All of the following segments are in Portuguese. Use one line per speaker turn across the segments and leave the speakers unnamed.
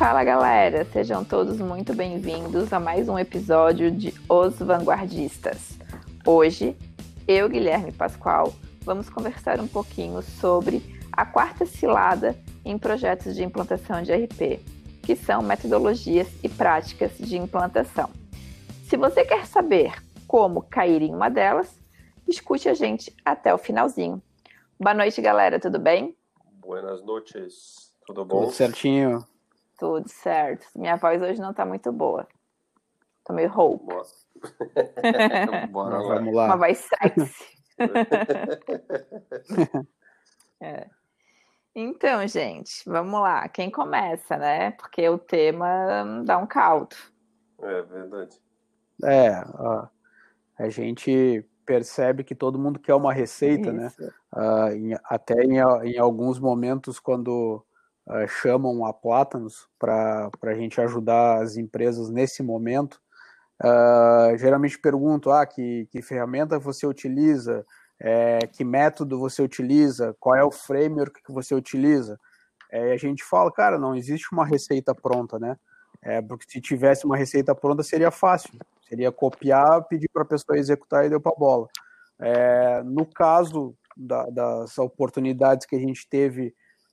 Fala galera, sejam todos muito bem-vindos a mais um episódio de Os Vanguardistas. Hoje, eu, Guilherme Pascoal, vamos conversar um pouquinho sobre a quarta cilada em projetos de implantação de RP, que são metodologias e práticas de implantação. Se você quer saber como cair em uma delas, escute a gente até o finalzinho. Boa noite, galera, tudo bem?
Buenas noches, tudo bom?
Tudo certinho.
Tudo certo. Minha voz hoje não tá muito boa. Tô meio rouco.
Bora lá.
Vamos lá.
Uma voz sexy. É. Então, gente, vamos lá. Quem começa, né? Porque o tema dá um caldo.
É verdade.
É, ó, a gente percebe que todo mundo quer uma receita, né?
Isso.
Ah, em- até em, em alguns momentos, quando ah, chamam a Plátanos para a gente ajudar as empresas nesse momento, ah, geralmente pergunto: ah, que, que ferramenta você utiliza? É, que método você utiliza? Qual é o framework que você utiliza? É, a gente fala, cara, não existe uma receita pronta, né? É, porque se tivesse uma receita pronta seria fácil, seria copiar, pedir para a pessoa executar e deu para bola. É, no caso da- das oportunidades que a gente teve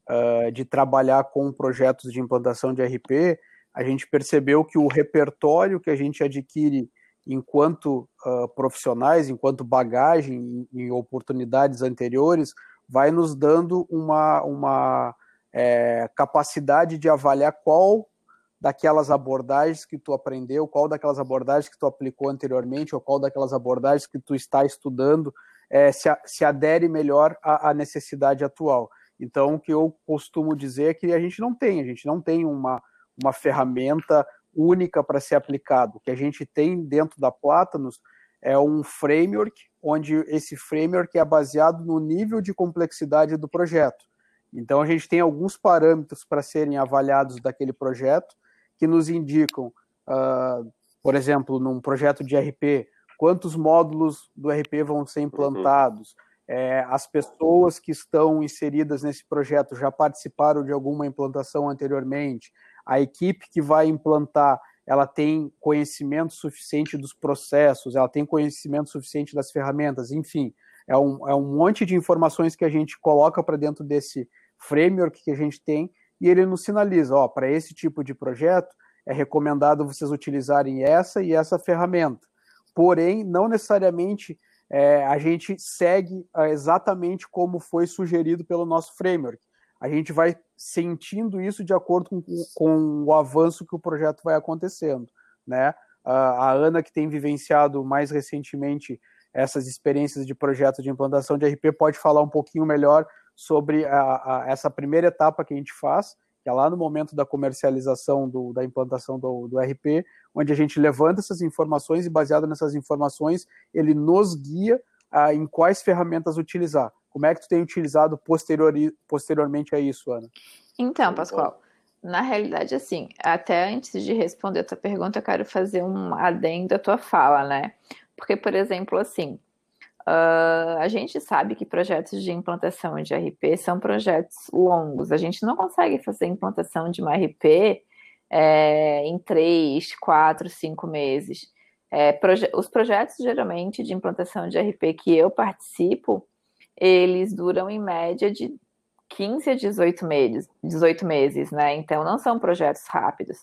ah, de trabalhar com projetos de implantação de RP, a gente percebeu que o repertório que a gente adquire enquanto ah, profissionais, enquanto bagagem em, em oportunidades anteriores, vai nos dando uma, uma é, capacidade de avaliar qual daquelas abordagens que tu aprendeu, qual daquelas abordagens que tu aplicou anteriormente, ou qual daquelas abordagens que tu está estudando é, se, a- se adere melhor à, à necessidade atual. Então, o que eu costumo dizer é que a gente não tem, a gente não tem uma, uma ferramenta única para ser aplicado. O que a gente tem dentro da Platanos é um framework, onde esse framework é baseado no nível de complexidade do projeto. Então, a gente tem alguns parâmetros para serem avaliados daquele projeto que nos indicam, ah, por exemplo, num projeto de RP, quantos módulos do RP vão ser implantados, é, as pessoas que estão inseridas nesse projeto já participaram de alguma implantação anteriormente, a equipe que vai implantar, ela tem conhecimento suficiente dos processos, ela tem conhecimento suficiente das ferramentas, enfim, é um, é um monte de informações que a gente coloca para dentro desse framework que a gente tem e ele nos sinaliza, ó, para esse tipo de projeto é recomendado vocês utilizarem essa e essa ferramenta. Porém, não necessariamente é, a gente segue ah, exatamente como foi sugerido pelo nosso framework. A gente vai sentindo isso de acordo com, com o avanço que o projeto vai acontecendo, né? A Ana, que tem vivenciado mais recentemente essas experiências de projeto de implantação de RP, pode falar um pouquinho melhor sobre a- a- essa primeira etapa que a gente faz, que é lá no momento da comercialização do- da implantação do, do RP, onde a gente levanta essas informações e, baseado nessas informações, ele nos guia ah, em quais ferramentas utilizar. Como é que tu tem utilizado posteriori- posteriormente a isso, Ana?
Então, Pascoal, na realidade, assim, até antes de responder a tua pergunta, eu quero fazer um adendo à tua fala, né? Porque, por exemplo, assim, ah, a gente sabe que projetos de implantação de RP são projetos longos. A gente não consegue fazer implantação de uma RP é, em três, quatro, cinco meses. É, proje- os projetos, geralmente, de implantação de RP que eu participo, eles duram em média de 15 a 18 meses, 18 meses, né? Então não são projetos rápidos.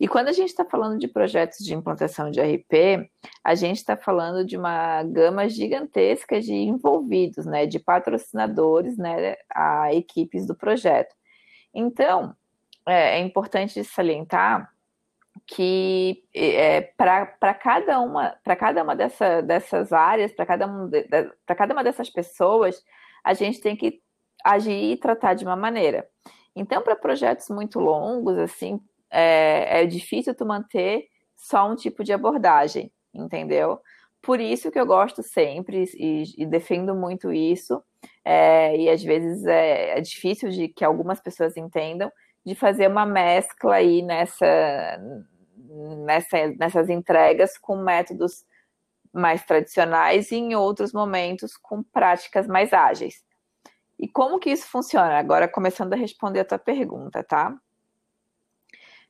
E quando a gente está falando de projetos de implantação de RP, a gente está falando de uma gama gigantesca de envolvidos, né? De patrocinadores, né? A equipes do projeto. Então é, é importante salientar que é, para cada uma para cada uma dessa, dessas áreas, para cada, um de- pra cada uma dessas pessoas, a gente tem que agir e tratar de uma maneira. Então, para projetos muito longos, assim, é, é difícil tu manter só um tipo de abordagem, entendeu? Por isso que eu gosto sempre e, e defendo muito isso, é, e às vezes é, é difícil de que algumas pessoas entendam, de fazer uma mescla aí nessa, nessa, nessas entregas com métodos mais tradicionais e em outros momentos com práticas mais ágeis. E como que isso funciona? Agora começando a responder a tua pergunta, tá?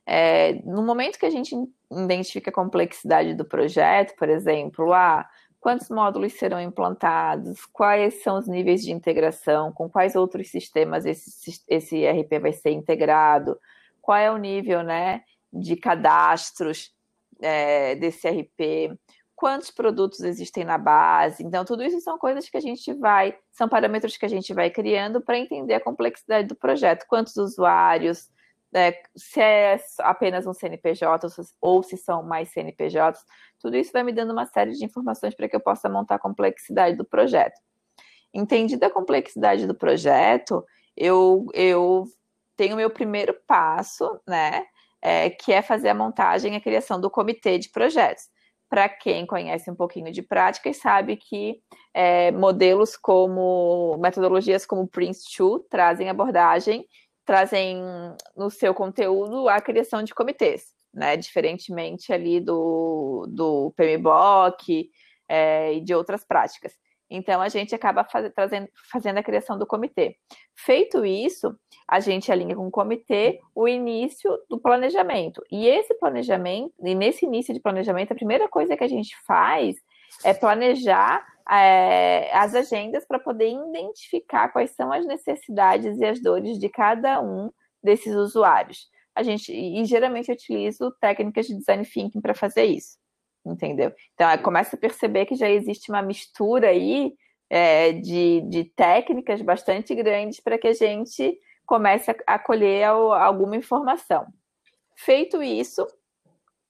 É, no momento que a gente identifica a complexidade do projeto, por exemplo, ah, quantos módulos serão implantados, quais são os níveis de integração, com quais outros sistemas esse, esse RP vai ser integrado, qual é o nível né, de cadastros é, desse RP, quantos produtos existem na base. Então, tudo isso são coisas que a gente vai, são parâmetros que a gente vai criando para entender a complexidade do projeto. Quantos usuários, né, se é apenas um CNPJ ou se são mais CNPJs, tudo isso vai me dando uma série de informações para que eu possa montar a complexidade do projeto. Entendida a complexidade do projeto, eu, eu tenho o meu primeiro passo, né, é, que é fazer a montagem e a criação do comitê de projetos para quem conhece um pouquinho de prática e sabe que é, modelos como metodologias como Prince2 trazem abordagem, trazem no seu conteúdo a criação de comitês, né? Diferentemente ali do, do PMBOK é, e de outras práticas. Então, a gente acaba faz, trazendo, fazendo a criação do comitê. Feito isso, a gente alinha com o comitê o início do planejamento. E esse planejamento, e nesse início de planejamento, a primeira coisa que a gente faz é planejar é, as agendas para poder identificar quais são as necessidades e as dores de cada um desses usuários. A gente, e geralmente eu utilizo técnicas de design thinking para fazer isso entendeu? Então, começa a perceber que já existe uma mistura aí é, de, de técnicas bastante grandes para que a gente comece a, a colher alguma informação. Feito isso,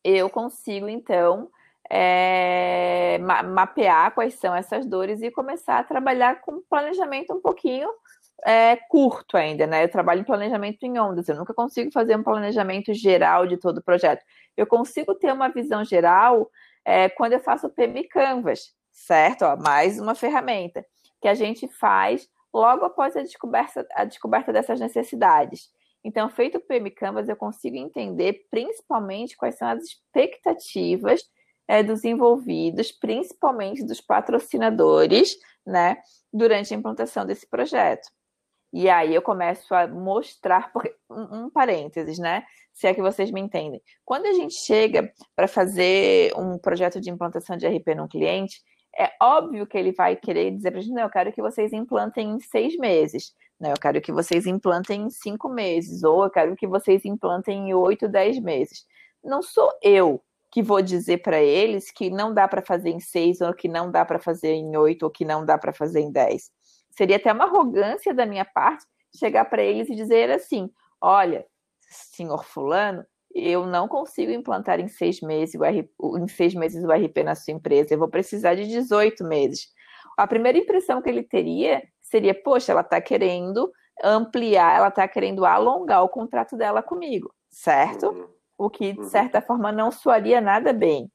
eu consigo, então, é, ma mapear quais são essas dores e começar a trabalhar com planejamento um pouquinho é, curto ainda, né? Eu trabalho em planejamento em ondas, eu nunca consigo fazer um planejamento geral de todo o projeto. Eu consigo ter uma visão geral é, quando eu faço o PMI Canvas, certo? Ó, mais uma ferramenta que a gente faz logo após a descoberta, a descoberta dessas necessidades. Então, feito o PMI Canvas, eu consigo entender principalmente quais são as expectativas é, dos envolvidos, principalmente dos patrocinadores, né, durante a implantação desse projeto. E aí eu começo a mostrar, porque, um, um parênteses, né? Se é que vocês me entendem. Quando a gente chega para fazer um projeto de implantação de RP num cliente, é óbvio que ele vai querer dizer para a gente, não, eu quero que vocês implantem em seis meses, né? eu quero que vocês implantem em cinco meses, ou eu quero que vocês implantem em oito, dez meses. Não sou eu que vou dizer para eles que não dá para fazer em seis, ou que não dá para fazer em oito, ou que não dá para fazer em dez. Seria até uma arrogância da minha parte chegar para eles e dizer assim: olha, senhor Fulano, eu não consigo implantar em seis meses o RP, em seis meses o RP na sua empresa, eu vou precisar de 18 meses. A primeira impressão que ele teria seria: poxa, ela está querendo ampliar, ela está querendo alongar o contrato dela comigo, certo? Uhum. O que, de uhum. certa forma, não soaria nada bem.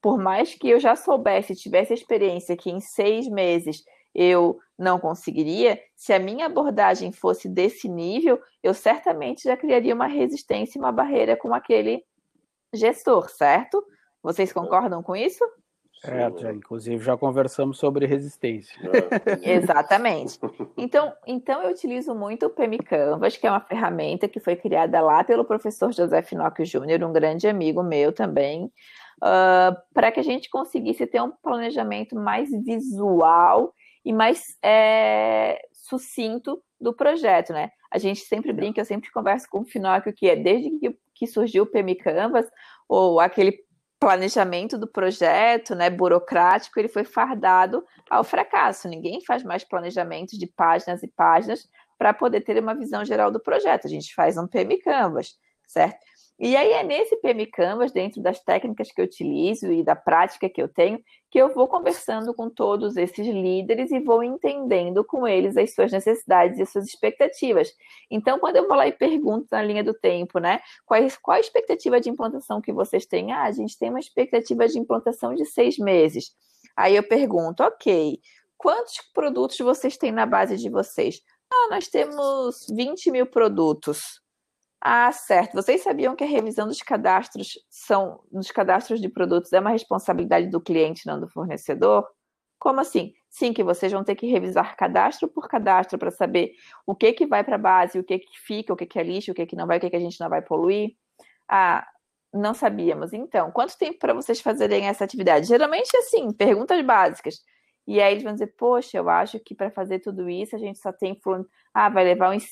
Por mais que eu já soubesse, tivesse experiência que em seis meses eu não conseguiria, se a minha abordagem fosse desse nível, eu certamente já criaria uma resistência, uma barreira com aquele gestor, certo? Vocês concordam com isso?
Certo, já, inclusive já conversamos sobre resistência.
É. Exatamente. Então, então eu utilizo muito o PMI Canvas, que é uma ferramenta que foi criada lá pelo professor José Finocchio Júnior, um grande amigo meu também, uh, para que a gente conseguisse ter um planejamento mais visual e mais é, sucinto do projeto, né? A gente sempre brinca, eu sempre converso com o Finocchio, que é desde que, que surgiu o PMI Canvas, ou aquele planejamento do projeto, né, burocrático, ele foi fardado ao fracasso. Ninguém faz mais planejamentos de páginas e páginas para poder ter uma visão geral do projeto. A gente faz um PMI Canvas, certo? E aí é nesse PM Canvas, dentro das técnicas que eu utilizo e da prática que eu tenho, que eu vou conversando com todos esses líderes e vou entendendo com eles as suas necessidades e as suas expectativas. Então, quando eu vou lá e pergunto na linha do tempo, né, qual, qual a expectativa de implantação que vocês têm? Ah, a gente tem uma expectativa de implantação de seis meses. Aí eu pergunto, ok, quantos produtos vocês têm na base de vocês? Ah, nós temos 20 mil produtos. Ah, certo. Vocês sabiam que a revisão dos cadastros são dos cadastros de produtos é uma responsabilidade do cliente, não do fornecedor? Como assim? Sim, que vocês vão ter que revisar cadastro por cadastro para saber o que que vai para a base, o que que fica, o que que é lixo, o que que não vai, o que que a gente não vai poluir. Ah, não sabíamos. Então, quanto tempo para vocês fazerem essa atividade? Geralmente, assim, perguntas básicas. E aí eles vão dizer, poxa, eu acho que para fazer tudo isso a gente só tem. Ah, vai levar uns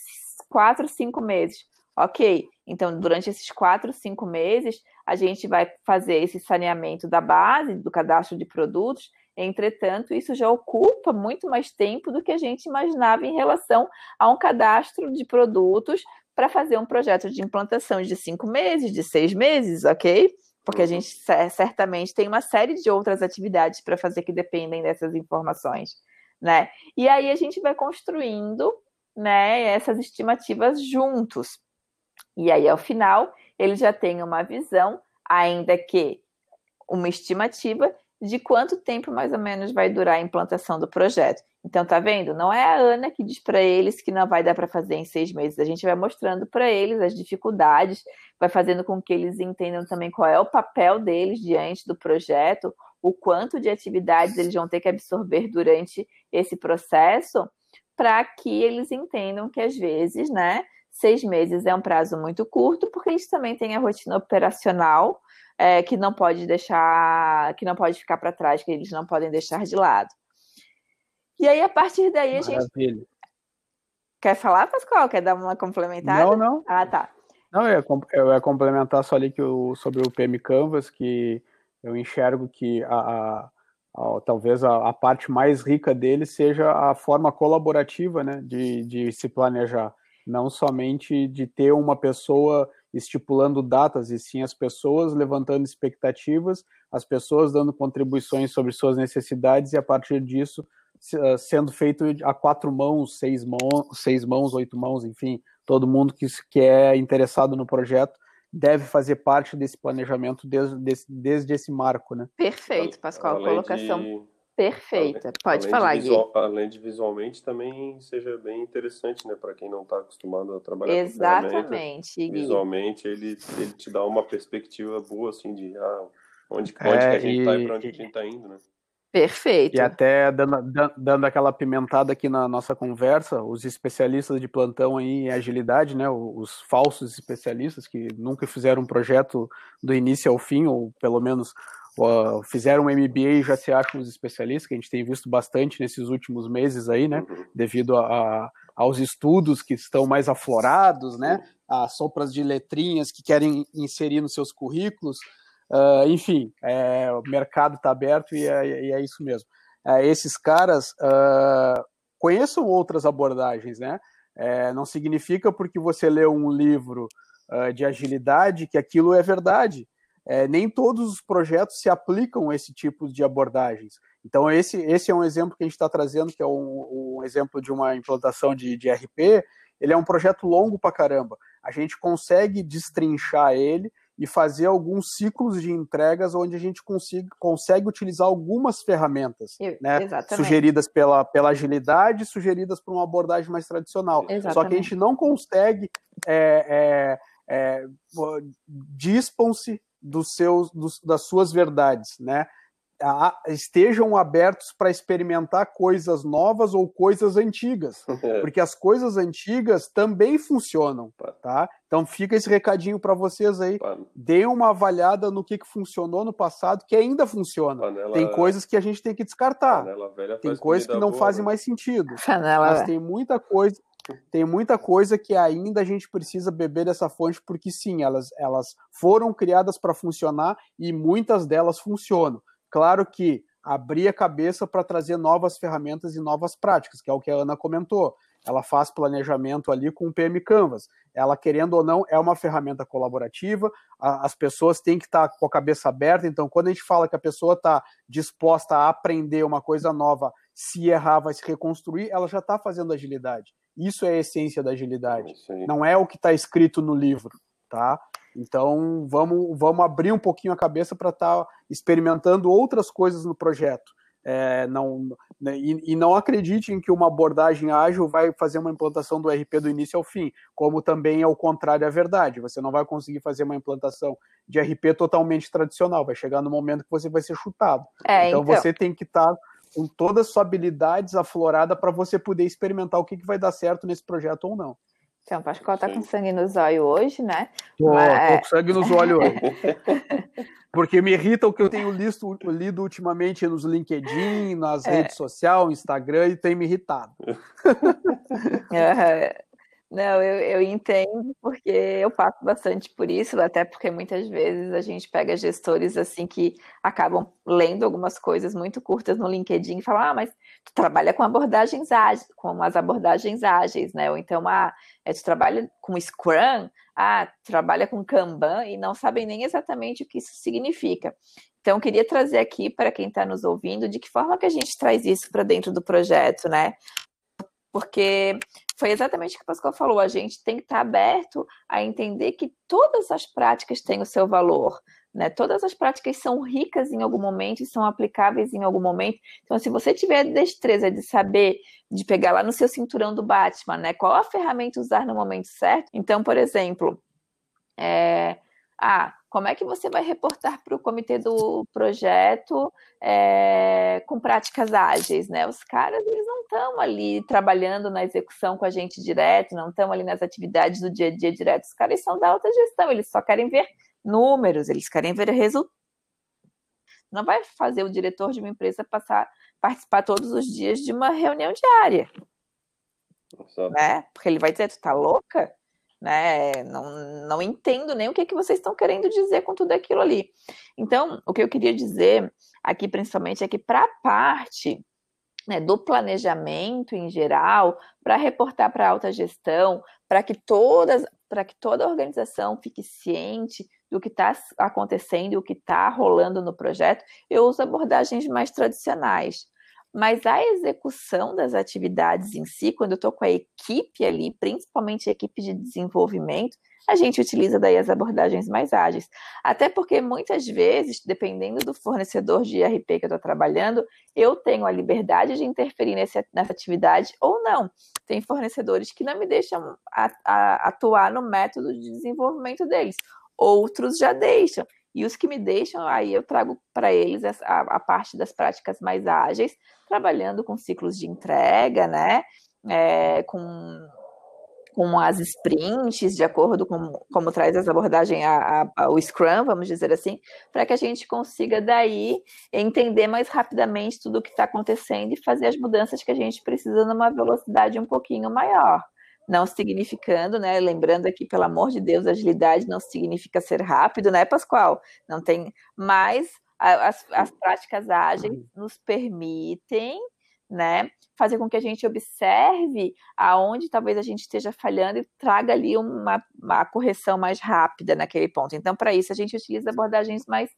quatro, cinco meses. Ok, então durante esses quatro, cinco meses, a gente vai fazer esse saneamento da base, do cadastro de produtos. Entretanto, isso já ocupa muito mais tempo do que a gente imaginava em relação a um cadastro de produtos para fazer um projeto de implantação de cinco meses, de seis meses, ok? Porque a uhum. gente certamente tem uma série de outras atividades para fazer que dependem dessas informações, né? E aí a gente vai construindo, né, essas estimativas juntos. E aí, ao final, ele já tem uma visão, ainda que uma estimativa, de quanto tempo mais ou menos vai durar a implantação do projeto. Então, tá vendo? Não é a Ana que diz para eles que não vai dar para fazer em seis meses. A gente vai mostrando para eles as dificuldades, vai fazendo com que eles entendam também qual é o papel deles diante do projeto, o quanto de atividades eles vão ter que absorver durante esse processo, para que eles entendam que às vezes, né, seis meses é um prazo muito curto, porque eles também têm a rotina operacional é, que não pode deixar, que não pode ficar para trás, que eles não podem deixar de lado. E aí, a partir daí, a Maravilha. gente. Quer falar, Pascoal? Quer dar uma complementada?
Não, não.
Ah, tá.
Não, eu ia, eu ia complementar só ali que o, sobre o PM Canvas, que eu enxergo que a, a, a talvez a, a, parte mais rica dele seja a forma colaborativa né, de, de se planejar. Não somente de ter uma pessoa estipulando datas, e sim as pessoas levantando expectativas, as pessoas dando contribuições sobre suas necessidades, e a partir disso eh, sendo feito a quatro mãos, seis mãos, seis mãos, oito mãos, enfim, todo mundo que, que é interessado no projeto deve fazer parte desse planejamento desde, desde, desde esse marco, né?
Perfeito, Pascoal, além colocação de, perfeita. Pode falar,
visual, Gui. Além de visualmente também seja bem interessante, né, para quem não está acostumado a trabalhar
Exatamente,
com Visualmente ele, ele te dá uma perspectiva boa assim de ah, onde, onde é, que a gente está e para onde a gente está indo, né?
Perfeito.
E até dando, dando aquela pimentada aqui na nossa conversa, os especialistas de plantão aí em agilidade, né, os falsos especialistas que nunca fizeram um projeto do início ao fim, ou pelo menos uh, fizeram um MBA e já se acham os especialistas, que a gente tem visto bastante nesses últimos meses aí, né, uhum. devido a, a, aos estudos que estão mais aflorados, né, as sopras de letrinhas que querem inserir nos seus currículos, Uh, enfim, é, o mercado está aberto e é, e é, isso mesmo. Uh, esses caras uh, conheçam outras abordagens, né? É, não significa porque você lê um livro de agilidade que aquilo é verdade. É, nem todos os projetos se aplicam a esse tipo de abordagens. Então, esse, esse é um exemplo que a gente está trazendo, que é um, um, exemplo de uma implantação de, de RP. Ele é um projeto longo para caramba. A gente consegue destrinchar ele e fazer alguns ciclos de entregas onde a gente consiga, consegue utilizar algumas ferramentas né, sugeridas pela, pela agilidade, sugeridas por uma abordagem mais tradicional. Exatamente. Só que a gente não consegue é, é, é, dispam-se dos seus, dos, das suas verdades, né? estejam abertos para experimentar coisas novas ou coisas antigas, é. porque as coisas antigas também funcionam, tá? Então fica esse recadinho para vocês aí, deem uma avaliada no que, que funcionou no passado que ainda funciona. Panela... Tem coisas que a gente tem que descartar, tem coisas que não boa, fazem né? mais sentido, Panela... mas tem muita coisa tem muita coisa que ainda a gente precisa beber dessa fonte, porque sim, elas, elas foram criadas para funcionar e muitas delas funcionam. Claro que abrir a cabeça para trazer novas ferramentas e novas práticas, que é o que a Ana comentou. Ela faz planejamento ali com o PM Canvas. Ela, querendo ou não, é uma ferramenta colaborativa, as pessoas têm que estar tá com a cabeça aberta. Então, quando a gente fala que a pessoa está disposta a aprender uma coisa nova, se errar, vai se reconstruir, ela já está fazendo agilidade. Isso é a essência da agilidade. Não é o que está escrito no livro, tá? Então, vamos, vamos abrir um pouquinho a cabeça para estar tá experimentando outras coisas no projeto. é, não, né, e, e, não acreditem que uma abordagem ágil vai fazer uma implantação do RP do início ao fim, como também é o contrário à verdade. Você não vai conseguir fazer uma implantação de RP totalmente tradicional, vai chegar no momento que você vai ser chutado. É, então, então, você tem que estar tá com todas as suas habilidades afloradas para você poder experimentar o que, que vai dar certo nesse projeto ou não.
Então, Pascoal tá com sangue nos olhos hoje, né?
Tô, Mas... tô com sangue nos olhos hoje. Porque me irrita o que eu tenho listo, lido ultimamente nos LinkedIn, nas é. redes sociais, Instagram, e tem me irritado.
Não, eu, eu entendo, porque eu passo bastante por isso, até porque muitas vezes a gente pega gestores assim que acabam lendo algumas coisas muito curtas no LinkedIn e falam, ah, mas tu trabalha com abordagens ágeis, com as abordagens ágeis, né? Ou então, ah, é, tu trabalha com Scrum, ah, trabalha com Kanban e não sabem nem exatamente o que isso significa. Então, queria trazer aqui para quem está nos ouvindo de que forma que a gente traz isso para dentro do projeto, né? Porque foi exatamente o que o Pascoal falou, a gente tem que estar aberto a entender que todas as práticas têm o seu valor. Né? Todas as práticas são ricas em algum momento e são aplicáveis em algum momento. Então, se você tiver destreza de saber, de pegar lá no seu cinturão do Batman, né? Qual a ferramenta usar no momento certo? Então, por exemplo, é... ah, como é que você vai reportar para o comitê do projeto é... com práticas ágeis, né? Os caras, eles não estão ali trabalhando na execução com a gente direto, não estão ali nas atividades do dia a dia direto. Os caras são da alta gestão, eles só querem ver números, eles querem ver resultados. Não vai fazer o diretor de uma empresa passar, participar todos os dias de uma reunião diária. Né? Porque ele vai dizer, tu tá louca? Né? Não, não entendo nem o que, que vocês estão querendo dizer com tudo aquilo ali. Então, o que eu queria dizer aqui, principalmente, é que para a parte né, do planejamento em geral, para reportar para a alta gestão, para que todas, para que toda a organização fique ciente do que está acontecendo e o que está rolando no projeto, eu uso abordagens mais tradicionais. Mas a execução das atividades em si, quando eu estou com a equipe ali, principalmente a equipe de desenvolvimento, a gente utiliza daí as abordagens mais ágeis. Até porque muitas vezes, dependendo do fornecedor de IRP que eu estou trabalhando, eu tenho a liberdade de interferir nesse, nessa atividade ou não. Tem fornecedores que não me deixam a, a, atuar no método de desenvolvimento deles, outros já deixam. E os que me deixam, aí eu trago para eles a, a, parte das práticas mais ágeis, trabalhando com ciclos de entrega, né? É, com com as sprints, de acordo com como traz as abordagens, a, a, o Scrum, vamos dizer assim, para que a gente consiga daí entender mais rapidamente tudo o que está acontecendo e fazer as mudanças que a gente precisa numa velocidade um pouquinho maior. Não significando, né? Lembrando aqui, pelo amor de Deus, agilidade não significa ser rápido, né, Pascoal? Não tem. Mas as, as práticas ágeis nos permitem né? Fazer com que a gente observe aonde talvez a gente esteja falhando e traga ali uma, uma correção mais rápida naquele ponto. Então, para isso, a gente utiliza abordagens mais,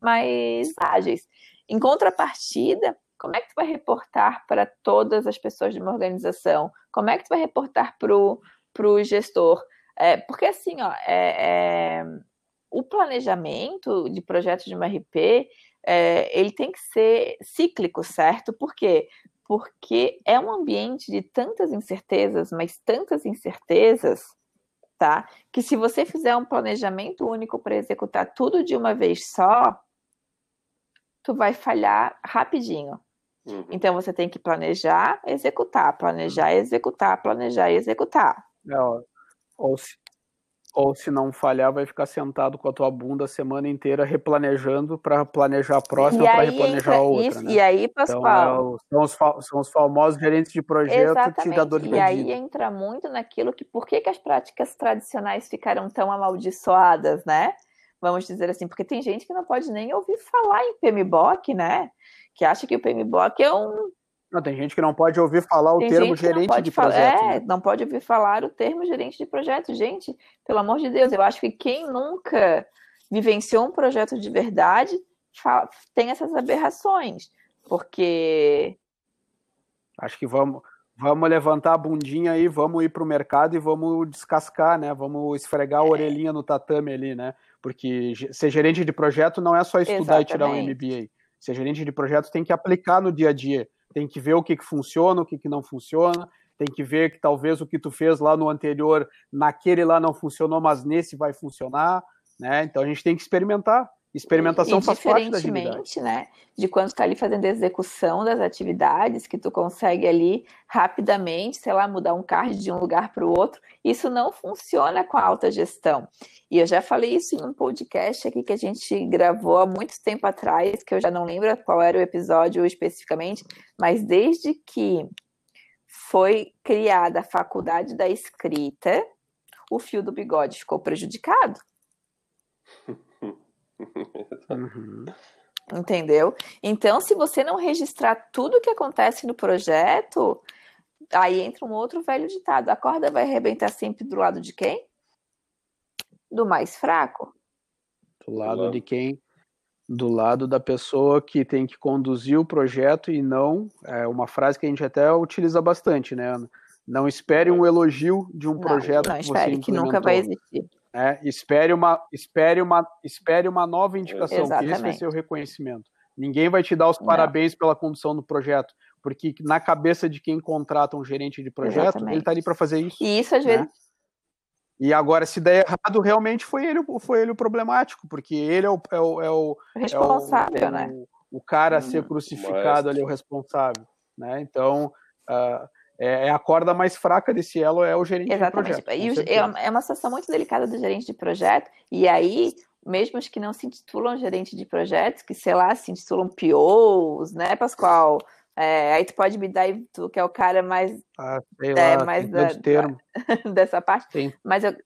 mais ágeis. Em contrapartida, como é que tu vai reportar para todas as pessoas de uma organização? Como é que tu vai reportar para o gestor? É, porque assim, ó, é, é, o planejamento de projetos de uma RP, é, ele tem que ser cíclico, certo? Por quê? porque é um ambiente de tantas incertezas, mas tantas incertezas, tá? Que se você fizer um planejamento único para executar tudo de uma vez só, tu vai falhar rapidinho. Uhum. Então você tem que planejar, executar, planejar, executar, planejar e executar.
Não, ou se, ou se não falhar, vai ficar sentado com a tua bunda a semana inteira replanejando para planejar a próxima para replanejar a outra. Isso,
né? E aí, Pascoal?
Então, é, são, os, são os famosos gerentes de projeto
Exatamente. tirador de E aí entra muito naquilo que por que, que as práticas tradicionais ficaram tão amaldiçoadas, né? Vamos dizer assim, porque tem gente que não pode nem ouvir falar em PMBOK, né? Que acha que o PMBOK é um
não, tem gente que não pode ouvir falar o tem termo gerente de projeto.
É, né? não pode ouvir falar o termo gerente de projeto. Gente, pelo amor de Deus, eu acho que quem nunca vivenciou um projeto de verdade tem essas aberrações, porque.
Acho que vamos, vamos levantar a bundinha aí, vamos ir para o mercado e vamos descascar, né? Vamos esfregar a é. orelhinha no tatame ali, né? Porque ser gerente de projeto não é só estudar Exatamente. e tirar um MBA. Ser gerente de projetos tem que aplicar no dia a dia, tem que ver o que, que funciona, o que, que não funciona, tem que ver que talvez o que tu fez lá no anterior, naquele lá não funcionou, mas nesse vai funcionar, né? Então a gente tem que experimentar. Experimentação e, faz parte da
né, de quando está ali fazendo a execução das atividades, que tu consegue ali rapidamente, sei lá, mudar um card de um lugar para o outro, isso não funciona com a alta gestão. E eu já falei isso em um podcast aqui que a gente gravou há muito tempo atrás, que eu já não lembro qual era o episódio especificamente, mas desde que foi criada a faculdade da escrita, o fio do bigode ficou prejudicado. Uhum. Entendeu? Então, se você não registrar tudo o que acontece no projeto, aí entra um outro velho ditado: a corda vai arrebentar sempre do lado de quem? Do mais fraco.
Do lado de quem? Do lado da pessoa que tem que conduzir o projeto e não. É uma frase que a gente até utiliza bastante, né? Não espere um elogio de um projeto
não, não que espere, que nunca vai existir.
É, espere, uma, espere, uma, espere uma nova indicação, Exatamente. que esse vai ser o reconhecimento. Ninguém vai te dar os parabéns Não. pela condução do projeto, porque na cabeça de quem contrata um gerente de projeto, Exatamente. ele está ali para fazer isso.
E isso às né? vezes.
E agora, se der errado, realmente foi ele, foi ele o problemático, porque ele é o, é o, é o
responsável,
é o,
né?
O, o cara a ser hum, crucificado ali, o responsável. Né? Então, uh, é, é, a corda mais fraca desse elo é o gerente Exatamente. de projeto.
E é uma situação muito delicada do gerente de projeto, e aí, mesmo os que não se intitulam gerente de projetos, que, sei lá, se intitulam POs, né, Pascoal? É, aí tu pode me dar, tu que é o cara mais,
ah, é, lá, mais da, termo.
dessa parte,
tem,
mas eu...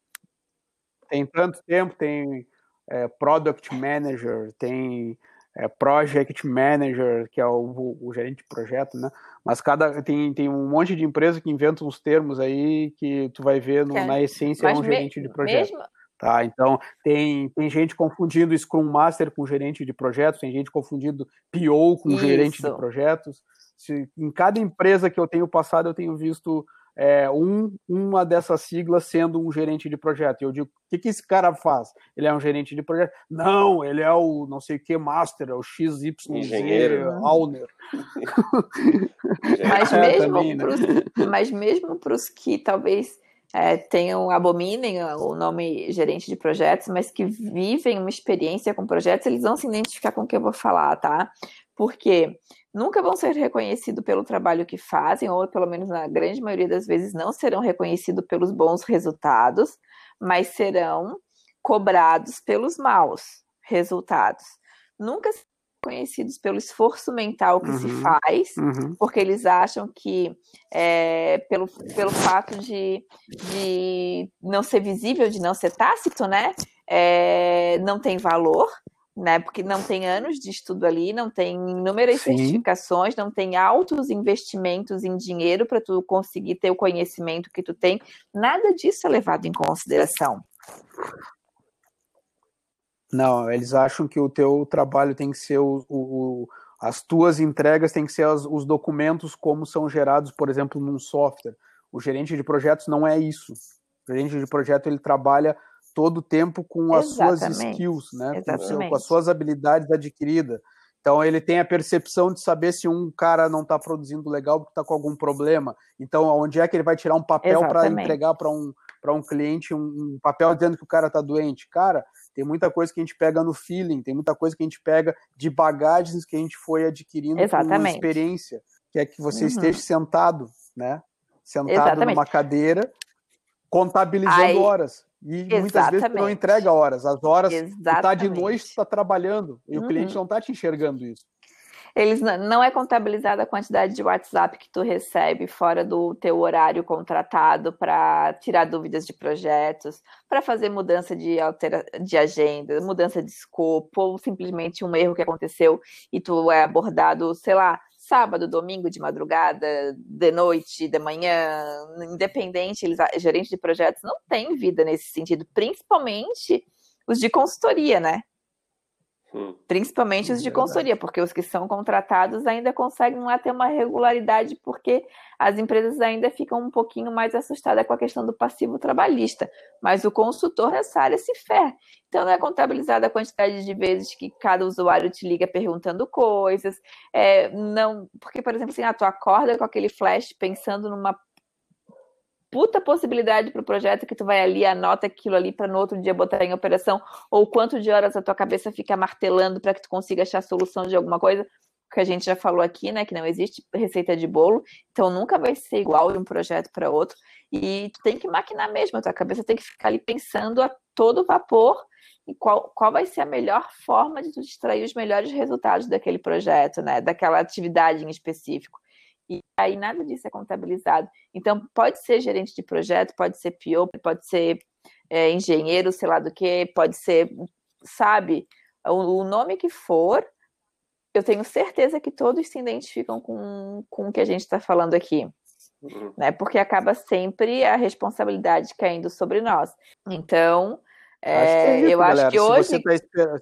tem tanto tempo, tem é, Product Manager, tem é, project manager, que é o, o, gerente de projeto, né? Mas cada tem, tem um monte de empresa que inventa uns termos aí que tu vai ver no, é. na essência é um gerente de projeto. Mesmo... Tá, então tem, tem gente confundindo Scrum Master com gerente de projetos, tem gente confundindo PO com Isso. gerente de projetos. Se, em cada empresa que eu tenho passado, eu tenho visto é, um, uma dessas siglas sendo um gerente de projeto. E eu digo, o que, que esse cara faz? Ele é um gerente de projeto? Não, ele é o não sei o que master, é o XYZ
Engenheiro,
né? Auner.
mas, é, mesmo né? pros, mas mesmo para os que talvez é, tenham, abominem o nome gerente de projetos, mas que vivem uma experiência com projetos, eles vão se identificar com o que eu vou falar, tá? Porque nunca vão ser reconhecidos pelo trabalho que fazem, ou pelo menos na grande maioria das vezes não serão reconhecidos pelos bons resultados, mas serão cobrados pelos maus resultados. Nunca serão reconhecidos pelo esforço mental que uhum, se faz, uhum. porque eles acham que é, pelo, pelo fato de, de não ser visível, de não ser tácito, né? É, não tem valor né? Porque não tem anos de estudo ali, não tem inúmeras Sim. certificações, não tem altos investimentos em dinheiro para tu conseguir ter o conhecimento que tu tem. Nada disso é levado em consideração.
Não, eles acham que o teu trabalho tem que ser o, o as tuas entregas tem que ser as, os documentos como são gerados, por exemplo, num software. O gerente de projetos não é isso. O gerente de projeto ele trabalha todo o tempo com as Exatamente. suas skills, né? Com, seu, com, as suas habilidades adquiridas. Então ele tem a percepção de saber se um cara não está produzindo legal porque está com algum problema. Então onde é que ele vai tirar um papel para entregar para um para um cliente um, um, papel dizendo que o cara está doente? Cara, tem muita coisa que a gente pega no feeling, tem muita coisa que a gente pega de bagagens que a gente foi adquirindo
Exatamente.
com experiência, que é que você uhum. esteja sentado, né? Sentado Exatamente. numa cadeira, contabilizando Aí, horas. E Exatamente. muitas vezes tu não entrega horas. As horas está de noite, está trabalhando. E uhum. o cliente não está te enxergando isso.
Eles não é contabilizada a quantidade de WhatsApp que tu recebe fora do teu horário contratado para tirar dúvidas de projetos, para fazer mudança de, altera de agenda, mudança de escopo, ou simplesmente um erro que aconteceu e tu é abordado, sei lá, sábado, domingo, de madrugada, de noite, de manhã, independente, eles, gerentes de projetos não têm vida nesse sentido, principalmente os de consultoria, né? Hum. Principalmente os de consultoria, porque os que são contratados ainda conseguem lá ter uma regularidade, porque as empresas ainda ficam um pouquinho mais assustadas com a questão do passivo trabalhista. Mas o consultor nessa área se ferra. Então não é contabilizada a quantidade de vezes que cada usuário te liga perguntando coisas. É, não, porque, por exemplo, assim, ah, tu acorda com aquele flash pensando numa puta possibilidade para o projeto que tu vai ali, anota aquilo ali para no outro dia botar em operação, ou quanto de horas a tua cabeça fica martelando para que tu consiga achar a solução de alguma coisa, que a gente já falou aqui, né, que não existe receita de bolo, então nunca vai ser igual de um projeto para outro, e tu tem que maquinar mesmo, a tua cabeça tem que ficar ali pensando a todo vapor e qual, qual vai ser a melhor forma de tu extrair os melhores resultados daquele projeto, né, daquela atividade em específico. E aí nada disso é contabilizado. Então, pode ser gerente de projeto, pode ser PO, pode ser é, engenheiro, sei lá do que, pode ser, sabe, o, o, nome que for, eu tenho certeza que todos se identificam com, com o que a gente está falando aqui. Uhum. Né? Porque acaba sempre a responsabilidade caindo sobre nós. Então, é, acho é isso, eu galera. acho que hoje. Tá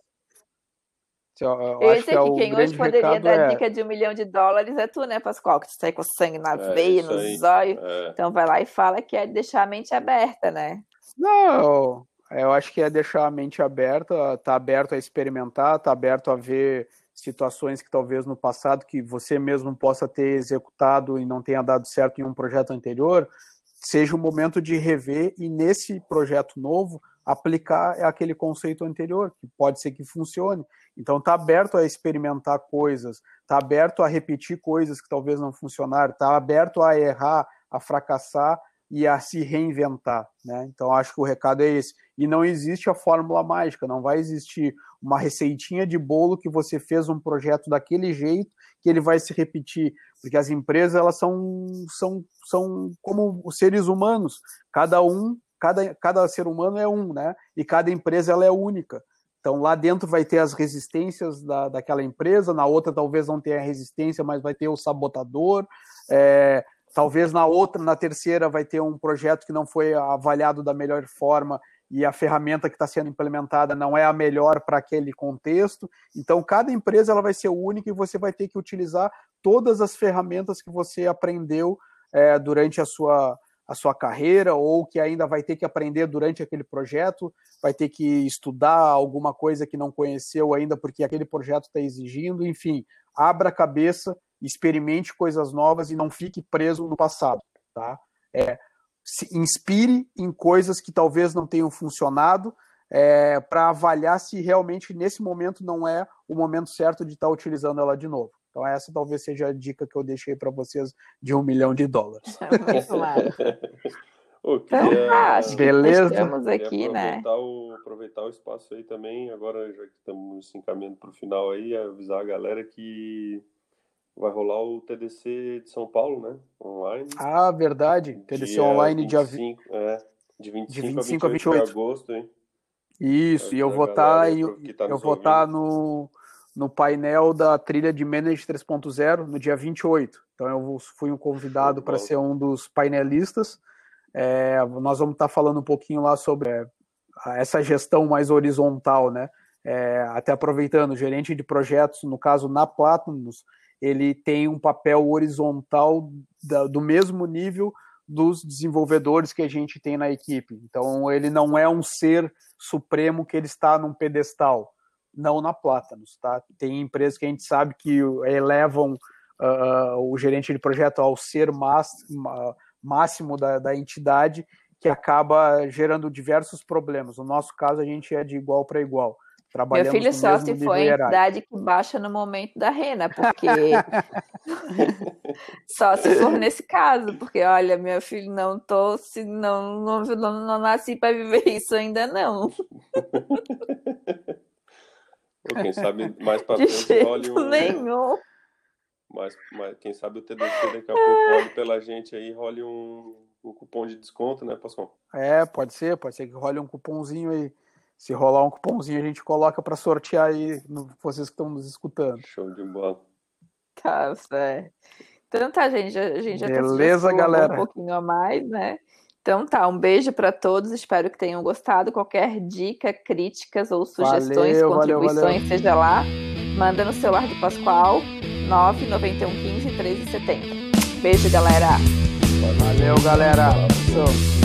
eu, eu, sei que, que quem hoje poderia dar é... dica de um milhão de dólares é tu, né, Pascoal? Que tu sai com sangue na é, veia, nos olhos. É. Então vai lá e fala que é deixar a mente aberta, né?
Não, eu acho que é deixar a mente aberta, tá aberto a experimentar, tá aberto a ver situações que talvez no passado que você mesmo possa ter executado e não tenha dado certo em um projeto anterior, seja o momento de rever e nesse projeto novo aplicar aquele conceito anterior, que pode ser que funcione. Então está aberto a experimentar coisas, está aberto a repetir coisas que talvez não funcionaram, está aberto a errar, a fracassar e a se reinventar, né? Então acho que o recado é esse. E não existe a fórmula mágica, não vai existir uma receitinha de bolo que você fez um projeto daquele jeito que ele vai se repetir, porque as empresas elas são são são como seres humanos, cada um cada, cada ser humano é um, né? E cada empresa ela é única. Então lá dentro vai ter as resistências da, daquela empresa, na outra talvez não tenha resistência, mas vai ter o sabotador. É, talvez na outra, na terceira, vai ter um projeto que não foi avaliado da melhor forma e a ferramenta que está sendo implementada não é a melhor para aquele contexto. Então, cada empresa ela vai ser única e você vai ter que utilizar todas as ferramentas que você aprendeu é, durante a sua, a sua carreira ou que ainda vai ter que aprender durante aquele projeto, vai ter que estudar alguma coisa que não conheceu ainda porque aquele projeto está exigindo, enfim, abra a cabeça, experimente coisas novas e não fique preso no passado, tá? É, se inspire em coisas que talvez não tenham funcionado é, para avaliar se realmente nesse momento não é o momento certo de estar tá utilizando ela de novo. Então, essa talvez seja a dica que eu deixei para vocês de um milhão de dólares. Muito claro.
então, ah, acho Beleza. estamos aqui,
né? aproveitar né? O, aproveitar o espaço aí também, agora já que estamos se encaminhando para o final aí, avisar a galera que vai rolar o TDC de São Paulo, né? Online.
Ah, verdade. TDC dia online
25, dia... É, de 25, de 25 a 28, a 28. de agosto, hein?
Isso, e eu vou estar tá, eu, tá eu vou estar tá no no painel da trilha de Manage 3.0 no dia 28. Então eu fui um convidado para ser um dos painelistas. É, nós vamos estar tá falando um pouquinho lá sobre é, essa gestão mais horizontal, né? É, até aproveitando, o gerente de projetos, no caso na Platinum, ele tem um papel horizontal da, do mesmo nível dos desenvolvedores que a gente tem na equipe. Então ele não é um ser supremo que ele está num pedestal não na Plátanos, tá? Tem empresas que a gente sabe que elevam uh, o gerente de projeto ao ser máximo da, da entidade, que acaba gerando diversos problemas. No nosso caso, a gente é de igual para igual.
Meu filho só se foi a entidade que baixa no momento da rena, porque só se for nesse caso, porque olha, meu filho, não tô se não não, não, não nasci para viver isso ainda não.
Ou quem sabe mais para frente
role um. Nenhum.
Mas, mas quem sabe o TDC daqui a pouco olhe pela gente aí role um, um cupom de desconto, né, Pascoal?
É, pode ser, pode ser que role um cupomzinho aí. Se rolar um cupomzinho, a gente coloca para sortear aí no, vocês que estão nos escutando.
Show de bola.
Tá certo. Então tá, gente, a gente já
tá Beleza, galera.
um pouquinho a mais, né? Então tá, um beijo para todos, espero que tenham gostado. Qualquer dica, críticas ou sugestões,
Valeu,
contribuições,
valeu, valeu.
seja lá, manda no celular do Pascoal 99115 1370. Beijo, galera.
Valeu, galera. Show.